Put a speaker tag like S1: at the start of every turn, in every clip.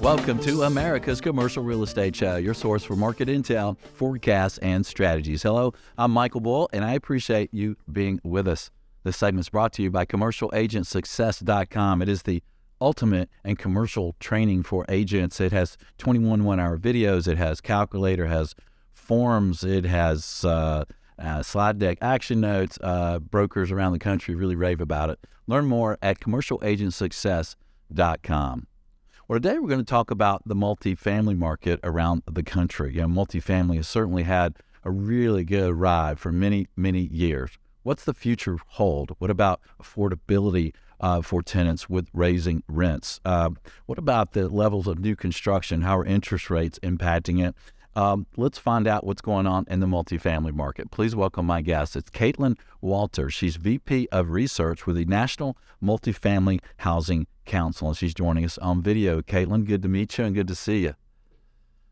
S1: Welcome to America's Commercial Real Estate Show, your source for market intel, forecasts, and strategies. Hello, I'm Michael Bull, and I appreciate you being with us. This segment is brought to you by CommercialAgentSuccess.com. It is the ultimate and commercial training for agents. It has 21 one-hour videos. It has calculator, has forms, it has uh, uh, slide deck action notes. Uh, brokers around the country really rave about it. Learn more at CommercialAgentSuccess.com. Well, today we're going to talk about the multifamily market around the country. You know, multifamily has certainly had a really good ride for many, many years. What's the future hold? What about affordability uh, for tenants with raising rents? Uh, what about the levels of new construction? How are interest rates impacting it? Um, let's find out what's going on in the multifamily market. Please welcome my guest. It's Caitlin Walter. She's VP of Research with the National Multifamily Housing Council, and she's joining us on video. Caitlin, good to meet you and good to see you.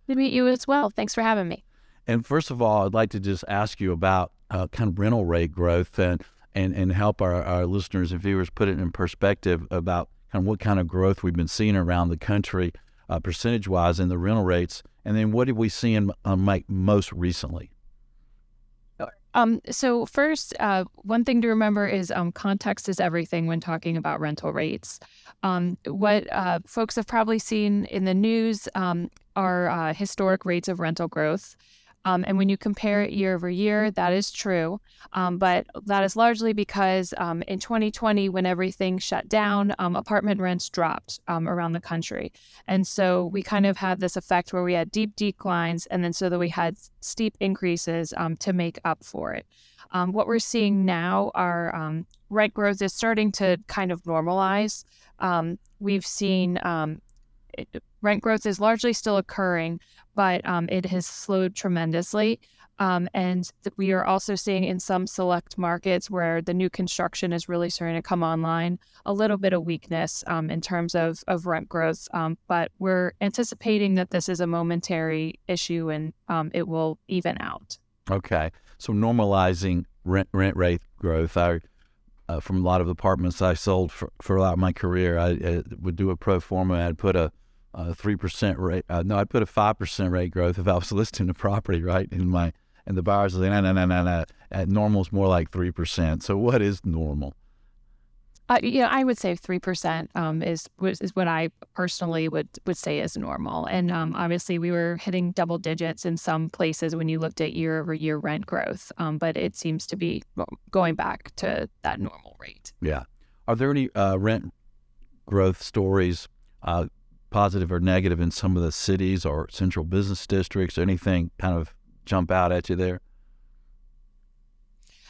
S2: Good to meet you as well. Thanks for having me.
S1: And first of all, I'd like to just ask you about uh, kind of rental rate growth and, and, and help our, our listeners and viewers put it in perspective about kind of what kind of growth we've been seeing around the country, uh, percentage wise, in the rental rates and then what did we see in uh, Mike most recently?
S2: Um, so first, uh, one thing to remember is um, context is everything when talking about rental rates. Um, what uh, folks have probably seen in the news um, are uh, historic rates of rental growth. Um, and when you compare it year over year, that is true. Um, but that is largely because um, in 2020, when everything shut down, um, apartment rents dropped um, around the country. And so we kind of had this effect where we had deep declines, and then so that we had steep increases um, to make up for it. what we're seeing now are rent growth is starting to kind of normalize. we've seen rent growth is largely still occurring, but um, it has slowed tremendously. Um, and th- we are also seeing in some select markets where the new construction is really starting to come online a little bit of weakness um, in terms of, of rent growth. Um, but we're anticipating that this is a momentary issue and um, it will even out.
S1: Okay. So normalizing rent, rent rate growth. I, uh, from a lot of apartments I sold for, for a lot of my career, I, I would do a pro forma. I'd put a three percent rate. Uh, no, I'd put a five percent rate growth if I was listing the property right in my and the buyers are like, no, no, no, no, no. At normal is more like three percent. So what is normal?
S2: Uh, yeah, I would say three percent um, is is what I personally would would say is normal. And um, obviously, we were hitting double digits in some places when you looked at year over year rent growth. Um, but it seems to be going back to that normal rate.
S1: Yeah. Are there any uh, rent growth stories uh, positive or negative in some of the cities or central business districts? Anything kind of jump out at you there?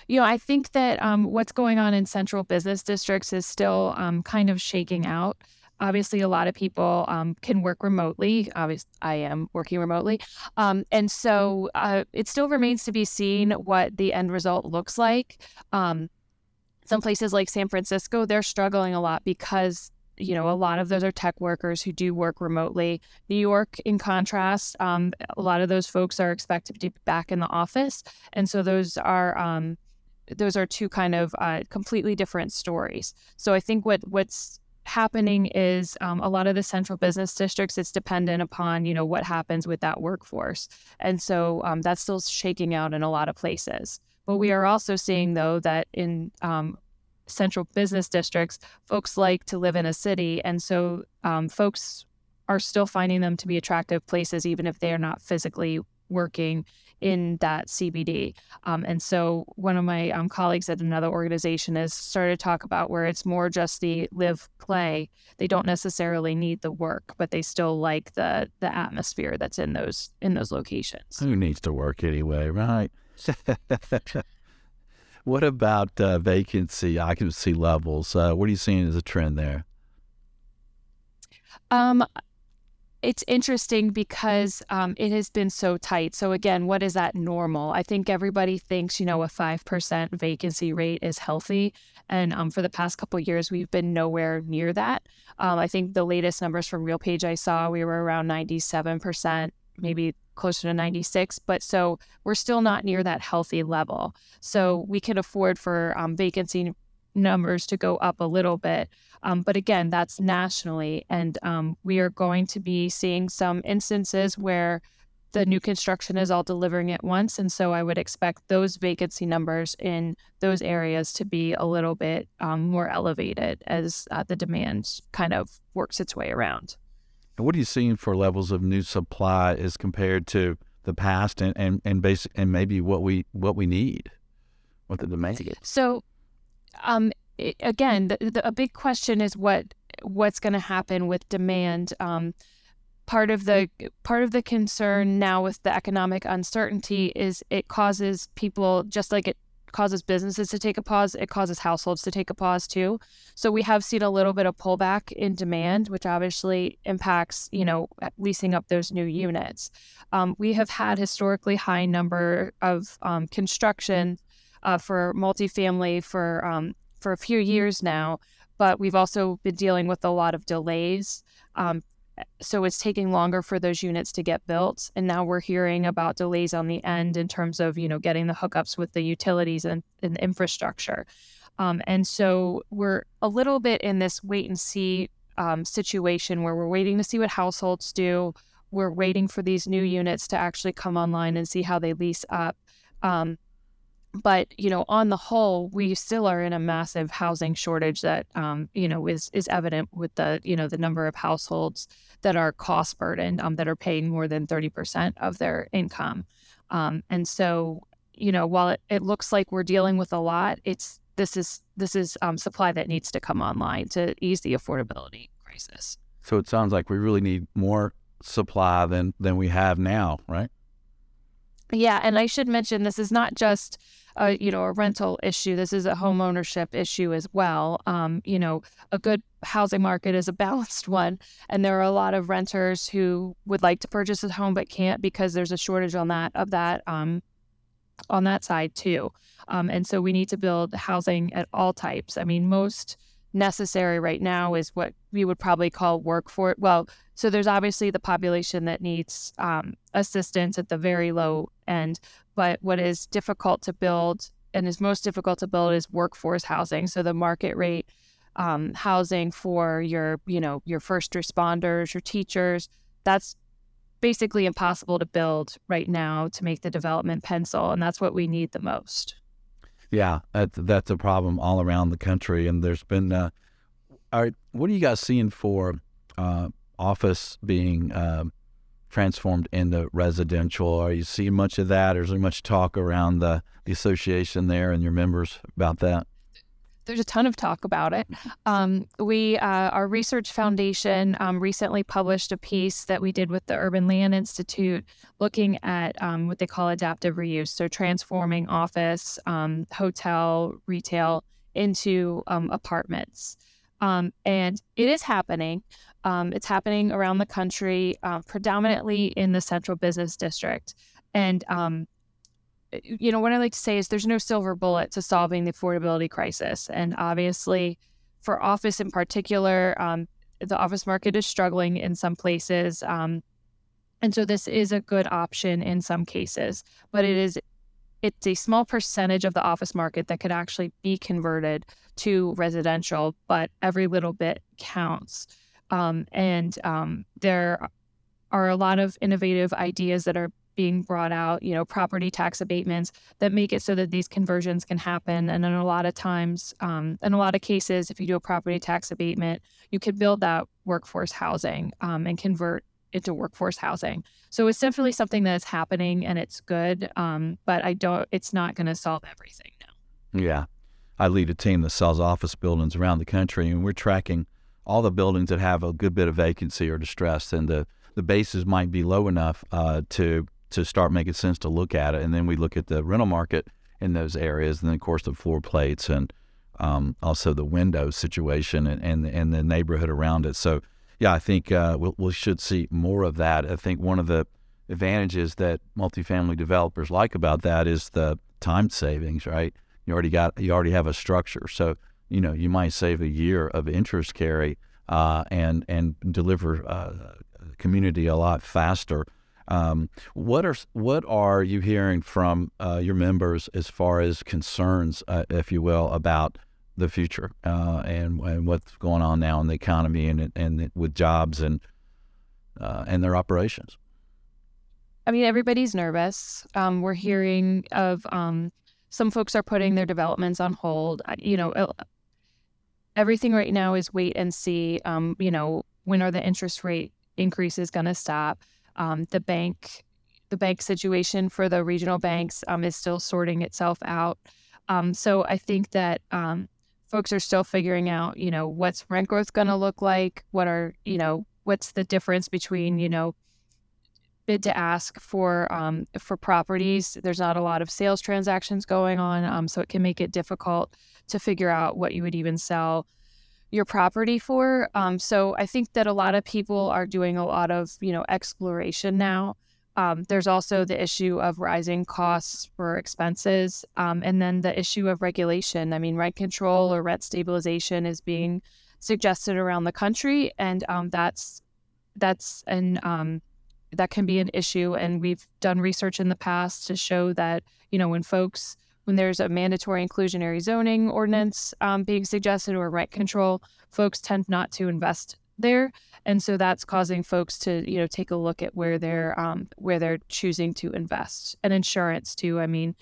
S2: You know, I think that um, what's going on in central business districts is still um, kind of shaking out. Obviously, a lot of people um, can work remotely. Obviously, I am working remotely. Um, and so uh, it still remains to be seen what the end result looks like. Um, some places like San Francisco, they're struggling a lot because you know, a lot of those are tech workers who do work remotely. New York, in contrast, um, a lot of those folks are expected to be back in the office, and so those are um, those are two kind of uh, completely different stories. So I think what what's happening is um, a lot of the central business districts it's dependent upon you know what happens with that workforce and so um, that's still shaking out in a lot of places but we are also seeing though that in um, central business districts, folks like to live in a city. And so um, folks are still finding them to be attractive places, even if they are not physically working in that CBD. Um, and so one of my um, colleagues at another organization has started to talk about where it's more just the live play. They don't necessarily need the work, but they still like the the atmosphere that's in those in those locations.
S1: Who needs to work anyway, right? What about uh, vacancy, occupancy levels? Uh, what are you seeing as a trend there?
S2: Um, it's interesting because um, it has been so tight. So again, what is that normal? I think everybody thinks you know a five percent vacancy rate is healthy, and um, for the past couple years we've been nowhere near that. Um, I think the latest numbers from RealPage I saw we were around ninety seven percent, maybe closer to ninety six. But so we're still not near that healthy level. So we can afford for um, vacancy numbers to go up a little bit. Um, but again, that's nationally. And um, we are going to be seeing some instances where the new construction is all delivering at once. And so I would expect those vacancy numbers in those areas to be a little bit um, more elevated as uh, the demand kind of works its way around.
S1: And what are you seeing for levels of new supply as compared to the past and, and, and basic and maybe what we what we need? What the demand is?
S2: So um, again, the, the, a big question is what what's going to happen with demand. Um, part of the part of the concern now with the economic uncertainty is it causes people just like it causes businesses to take a pause it causes households to take a pause too so we have seen a little bit of pullback in demand which obviously impacts you know leasing up those new units um, we have had historically high number of um, construction uh, for multifamily for um, for a few years now, but we've also been dealing with a lot of delays. So it's taking longer for those units to get built, and now we're hearing about delays on the end in terms of you know getting the hookups with the utilities and, and infrastructure. Um, and so we're a little bit in this wait and see um, situation where we're waiting to see what households do. We're waiting for these new units to actually come online and see how they lease up. Um, but you know on the whole we still are in a massive housing shortage that um, you know is is evident with the you know the number of households that are cost burdened um, that are paying more than 30% of their income. Um, and so you know while it, it looks like we're dealing with a lot it's this is this is um, supply that needs to come online to ease the affordability crisis.
S1: So it sounds like we really need more supply than than we have now right
S2: yeah, and I should mention this is not just a you know a rental issue. This is a home ownership issue as well. Um, you know, a good housing market is a balanced one, and there are a lot of renters who would like to purchase a home but can't because there's a shortage on that of that um, on that side too. Um, and so we need to build housing at all types. I mean, most necessary right now is what we would probably call work workforce. Well, so there's obviously the population that needs um, assistance at the very low end, but what is difficult to build and is most difficult to build is workforce housing. So the market rate um, housing for your, you know, your first responders, your teachers, that's basically impossible to build right now to make the development pencil, and that's what we need the most.
S1: Yeah, that's that's a problem all around the country, and there's been. Uh, all right, what are you guys seeing for uh, office being uh, transformed into residential? Are you seeing much of that, or is there much talk around the the association there and your members about that?
S2: there's a ton of talk about it. Um, we, uh, our research foundation, um, recently published a piece that we did with the Urban Land Institute, looking at um, what they call adaptive reuse, so transforming office, um, hotel, retail into um, apartments. Um, and it is happening. It's happening around the country, uh, predominantly in the central business district. And you know, what I like to say is there's no silver bullet to solving the affordability crisis. And obviously, for office in particular, um, the office market is struggling in some places. Um, and so this is a good option in some cases, but it is it's a small percentage of the office market that could actually be converted to residential, but every little bit counts. Um, and um, there are a lot of innovative ideas that are being brought out, you know, property tax abatements that make it so that these conversions can happen. And in a lot of times, um, in a lot of cases, if you do a property tax abatement, you could build that workforce housing um, and convert into workforce housing. So it's definitely something that's happening and it's good. Um, but I don't, it's not going to solve everything now.
S1: Yeah. I lead a team that sells office buildings around the country, and we're tracking all the buildings that have a good bit of vacancy or distress, and the, the bases might be low enough uh, to to start making sense to look at it. And then we look at the rental market in those areas, and then of course the floor plates and um, also the window situation and, and and the neighborhood around it. So yeah, I think uh, we'll, we should see more of that. I think one of the advantages that multifamily developers like about that is the time savings. Right, you already got you already have a structure, so you know you might save a year of interest carry uh, and and deliver uh, community a lot faster. Um, what are what are you hearing from uh, your members as far as concerns, uh, if you will, about the future uh, and, and what's going on now in the economy and and with jobs and uh, and their operations?
S2: I mean, everybody's nervous. Um, we're hearing of um, some folks are putting their developments on hold. You know, everything right now is wait and see. Um, you know, when are the interest rate increases going to stop? Um, the bank, the bank situation for the regional banks um, is still sorting itself out. Um, so I think that um, folks are still figuring out, you know, what's rent growth going to look like? What are, you know, what's the difference between, you know, bid to ask for um, for properties. There's not a lot of sales transactions going on, um, so it can make it difficult to figure out what you would even sell your property for. Um, so I think that a lot of people are doing a lot of you know exploration now. Um, there's also the issue of rising costs for expenses, um, and then the issue of regulation. I mean, rent control or rent stabilization is being suggested around the country, and um, that's that's an um, that can be an issue. And we've done research in the past to show that you know when folks when there's a mandatory inclusionary zoning ordinance um, being suggested or rent control, folks tend not to invest there, and so that's causing folks to you know take a look at where they're um, where they're choosing to invest. And insurance too. I mean,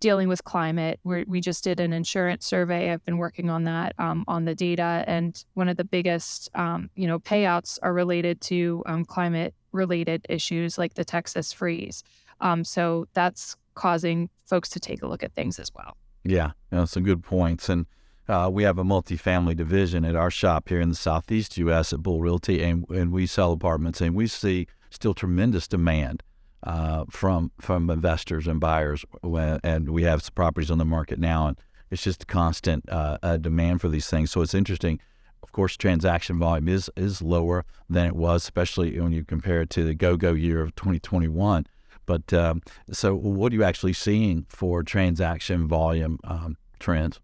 S2: dealing with climate, we we just did an insurance survey. I've been working on that um, on the data, and one of the biggest um, you know payouts are related to um, climate related issues like the Texas freeze. Um, so that's causing folks to take a look at things as well.
S1: Yeah, you know, some good points. And uh, we have a multifamily division at our shop here in the Southeast U.S. at Bull Realty, and, and we sell apartments, and we see still tremendous demand uh, from from investors and buyers. And we have some properties on the market now, and it's just a constant uh, demand for these things. So it's interesting. Of course, transaction volume is is lower than it was, especially when you compare it to the go-go year of 2021. But um, so, what are you actually seeing for transaction volume um, trends?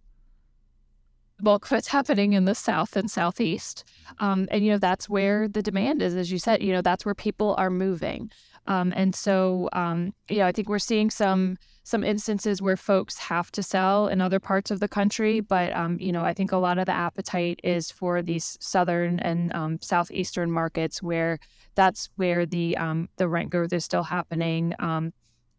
S2: bulk of it's happening in the south and southeast um, and you know that's where the demand is as you said you know that's where people are moving um, and so um, you know i think we're seeing some some instances where folks have to sell in other parts of the country but um, you know i think a lot of the appetite is for these southern and um, southeastern markets where that's where the um, the rent growth is still happening. Um,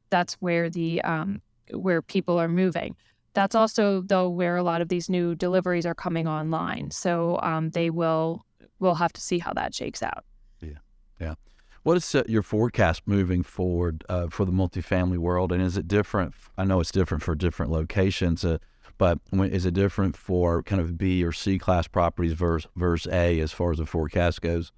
S2: that's where the um, where people are moving. That's also though where a lot of these new deliveries are coming online. So um, they will we'll have to see how that shakes out.
S1: Yeah, yeah. What is uh, your forecast moving forward uh, for the multifamily world, and is it different? I know it's different for different locations, uh, but is it different for kind of B or C class properties versus versus A as far as the forecast goes?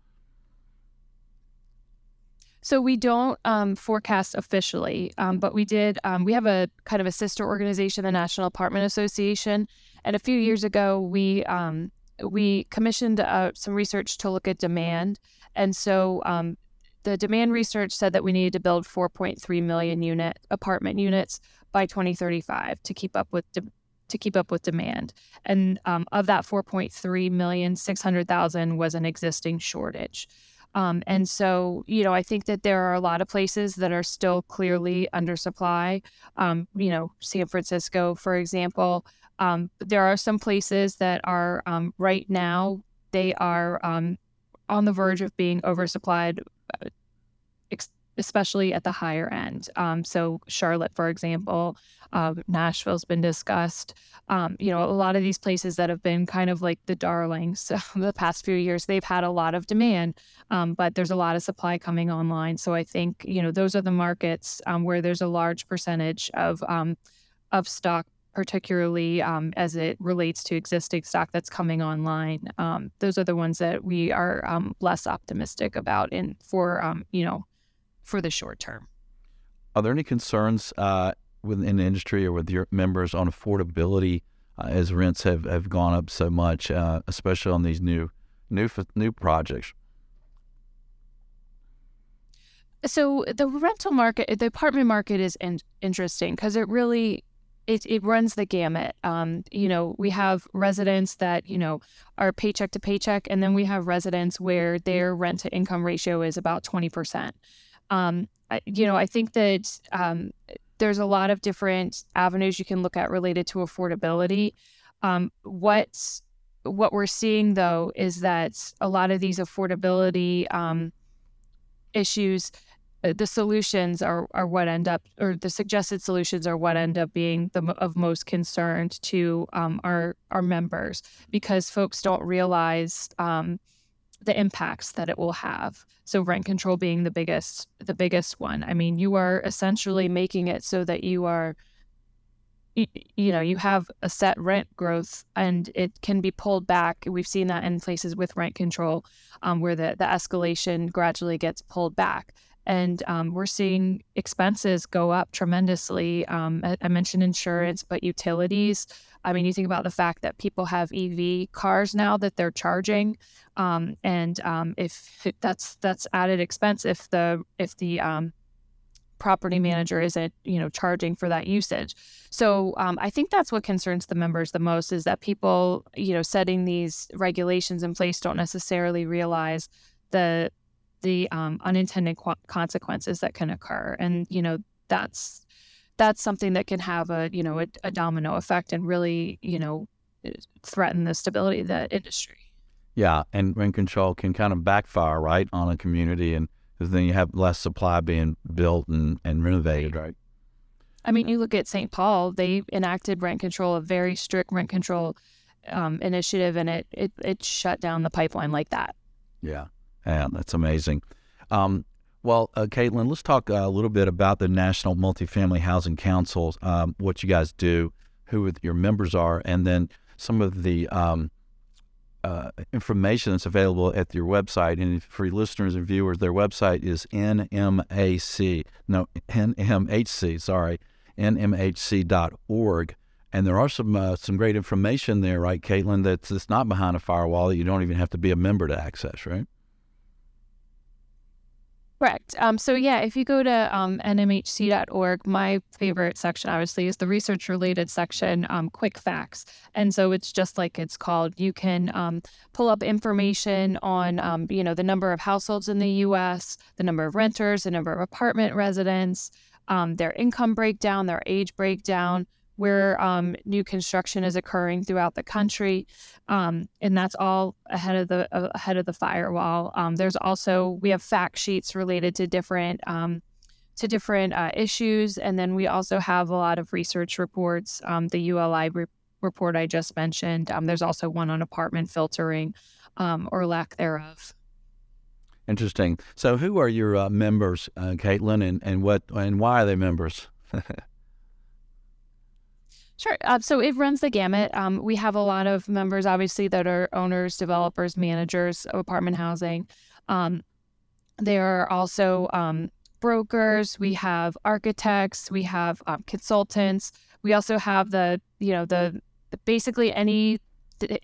S2: So we don't um, forecast officially, um, but we did. Um, we have a kind of a sister organization, the National Apartment Association, and a few years ago we um, we commissioned uh, some research to look at demand, and so um, the demand research said that we needed to build 4.3 million unit apartment units by 2035 to keep up with de- to keep up with demand. And um, of that 4.3 million, 600,000 was an existing shortage. Um, and so, you know, I think that there are a lot of places that are still clearly undersupply. Um, you know, San Francisco, for example. Um, there are some places that are um, right now, they are um, on the verge of being oversupplied, especially at the higher end. Um, so, Charlotte, for example, uh, Nashville's been discussed. Um, you know, a lot of these places that have been kind of like the darlings the past few years, they've had a lot of demand, um, but there's a lot of supply coming online. So I think you know those are the markets um, where there's a large percentage of um, of stock particularly um, as it relates to existing stock that's coming online. Um, those are the ones that we are um, less optimistic about in for um, you know for the short term.
S1: Are there any concerns uh, within the industry or with your members on affordability uh, as rents have, have gone up so much, uh, especially on these new new new projects?
S2: So the rental market, the apartment market is in- interesting because it really it, it runs the gamut. Um, you know, we have residents that, you know, are paycheck to paycheck, and then we have residents where their rent to income ratio is about 20%. Um, I, you know, I think that um, there's a lot of different avenues you can look at related to affordability. Um, what's what we're seeing though is that a lot of these affordability um, issues the solutions are, are what end up, or the suggested solutions are what end up being the of most concern to um, our our members because folks don't realize um, the impacts that it will have. So rent control being the biggest the biggest one. I mean, you are essentially making it so that you are you know you have a set rent growth and it can be pulled back we've seen that in places with rent control um, where the, the escalation gradually gets pulled back and um, we're seeing expenses go up tremendously. Um, I, I, mentioned insurance, but utilities. I mean, you think about the fact that people have EV cars now that they're charging, um, and um, if that's that's added expense if the if the um, property manager isn't you know charging for that usage. So um, I think that's what concerns the members the most is that people you know setting these regulations in place don't necessarily realize the the um, unintended qu- consequences that can occur. And you know that's that's something that can have a you know a, a domino effect and really you know threaten the stability of the industry.
S1: Yeah and rent control can kind of backfire right on a community and then you have less supply being built and, and renovated right?
S2: I mean you look at st paul they enacted rent control a very strict rent control um, initiative and it, it it shut down the pipeline like that.
S1: Yeah yeah, that's amazing. Um, well, uh, Caitlin, let's talk uh, a little bit about the National Multifamily Housing Council, um, what you guys do, who your members are, and then some of the um, uh, information that's available at your website. And for listeners and viewers, their website is NMAC, no, NMHC, sorry, NMHC.org. And there are some uh, some great information there, right, Caitlin, that's, that's not behind a firewall that you don't even have to be a member to access, right?
S2: Correct. Um, so, yeah, if you go to um, nmhc.org, my favorite section, obviously, is the research related section, um, Quick Facts. And so it's just like it's called. You can um, pull up information on, um, you know, the number of households in the U.S., the number of renters, the number of apartment residents, um, their income breakdown, their age breakdown, where um, new construction is occurring throughout the country, um, and that's all ahead of the uh, ahead of the firewall. Um, there's also we have fact sheets related to different um, to different uh, issues, and then we also have a lot of research reports. Um, the ULI re- report I just mentioned. Um, there's also one on apartment filtering or lack thereof.
S1: Interesting. So, who are your uh, members, uh, Caitlin, and, and what and why are they members?
S2: Sure. Uh, so it runs the gamut. Um, we have a lot of members, obviously, that are owners, developers, managers of apartment housing. Um, there are also um, brokers. We have architects. We have um, consultants. We also have the, you know, the, the basically any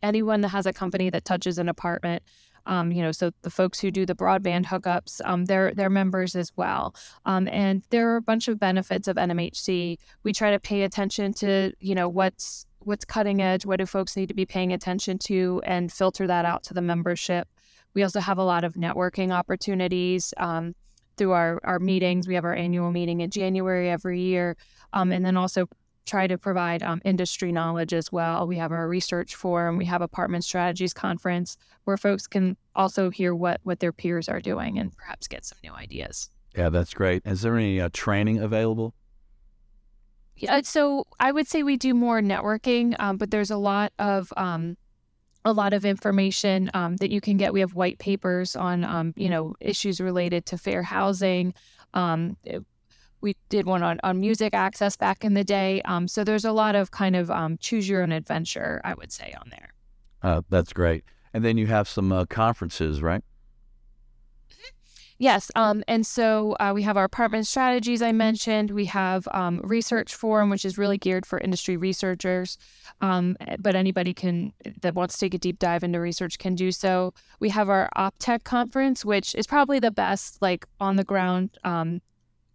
S2: anyone that has a company that touches an apartment um, you know, so the folks who do the broadband hookups, um, they're they're members as well. Um, and there are a bunch of benefits of NMHC. We try to pay attention to you know what's what's cutting edge, what do folks need to be paying attention to, and filter that out to the membership. We also have a lot of networking opportunities um, through our, our meetings. We have our annual meeting in January every year. Um, and then also try to provide um, industry knowledge as well. We have our research forum, we have apartment strategies conference where folks can also hear what what their peers are doing and perhaps get some new ideas.
S1: Yeah, that's great. Is there any uh, training available?
S2: Yeah, so I would say we do more networking, um, but there's a lot of um, a lot of information um, that you can get. We have white papers on um, you know issues related to fair housing. Um, we did one on, on music access back in the day. Um, so there's a lot of kind of um, choose your own adventure, I would say, on there.
S1: Uh, that's great. And then you have some uh, conferences, right?
S2: Yes. Um, and so uh, we have our apartment strategies I mentioned. We have um, research forum, which is really geared for industry researchers. Um, but anybody can that wants to take a deep dive into research can do so. We have our OpTech conference, which is probably the best like on the ground.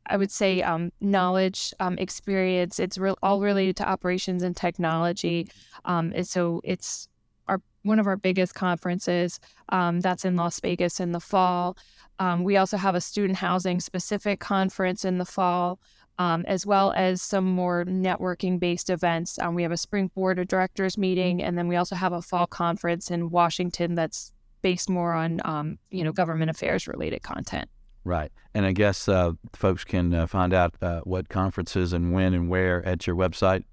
S2: Um, I would say um, knowledge, um, experience. It's re- all related to operations and technology. and so it's our one of our biggest conferences. that's in Las Vegas in the fall. Um, we also have a student housing specific conference in the fall, um, as well as some more networking based events. Um, we have a spring board of directors meeting, and then we also have a fall conference in Washington that's based more on um, you know government affairs related content.
S1: Right, and I guess uh, folks can uh, find out uh, what conferences and when and where at your website.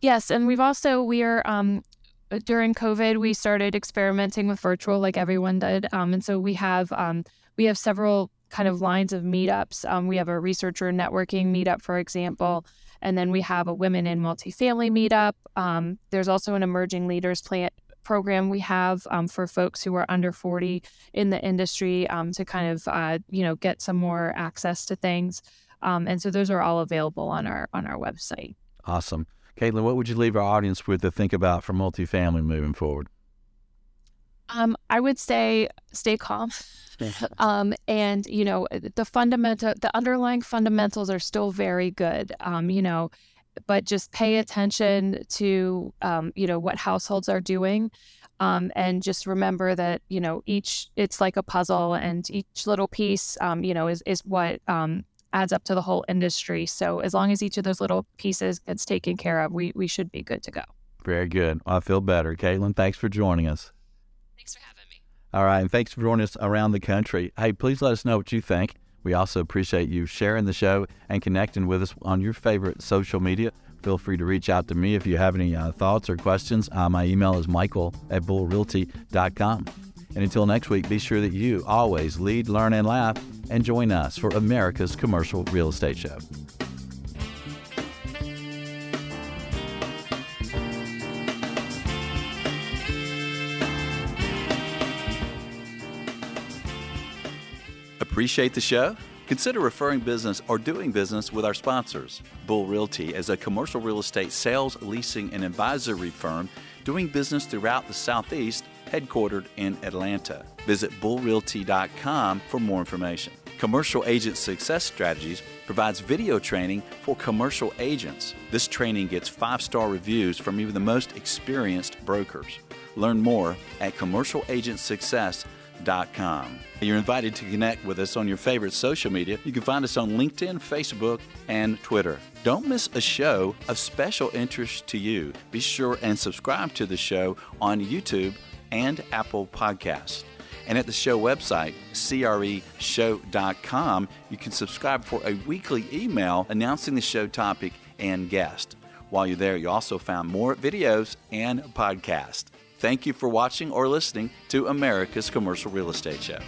S2: Yes, and we've also we are um, uh, during COVID, we started experimenting with virtual, like everyone did, um, and so we have um, we have several kind of lines of meetups. Um, we have a researcher networking meetup, for example, and then we have a women in multifamily meetup. Um, there's also an emerging leaders plant program we have um, for folks who are under 40 in the industry um, to kind of uh, you know get some more access to things. and so those are all available on our on our website.
S1: Awesome. Caitlin, what would you leave our audience with to think about for multifamily moving forward?
S2: Um, I would say stay calm. um, and you know the fundamental, the underlying fundamentals are still very good. Um, you know, but just pay attention to um, you know what households are doing, um, and just remember that you know each it's like a puzzle, and each little piece um, you know is is what um, adds up to the whole industry. So as long as each of those little pieces gets taken care of, we we should be good to go.
S1: Very good. I feel better. Caitlin, thanks for joining us.
S2: Thanks for having me.
S1: All right, and thanks for joining us around the country. Hey, please let us know what you think. We also appreciate you sharing the show and connecting with us on your favorite social media. Feel free to reach out to me if you have any uh, thoughts or questions. Uh, my email is michael at bullrealty.com. And until next week, be sure that you always lead, learn, and laugh, and join us for America's Commercial Real Estate Show. Appreciate the show? Consider referring business or doing business with our sponsors. Bull Realty is a commercial real estate sales, leasing, and advisory firm doing business throughout the Southeast headquartered in Atlanta. Visit bullrealty.com for more information. Commercial Agent Success Strategies provides video training for commercial agents. This training gets five star reviews from even the most experienced brokers. Learn more at commercialagentsuccess.com. You're invited to connect with us on your favorite social media. You can find us on LinkedIn, Facebook, and Twitter. Don't miss a show of special interest to you. Be sure and subscribe to the show on YouTube and Apple Podcasts. And at the show website, creshow.com, you can subscribe for a weekly email announcing the show topic and guest. While you're there, you also found more videos and podcasts. Thank you for watching or listening to America's Commercial Real Estate Show.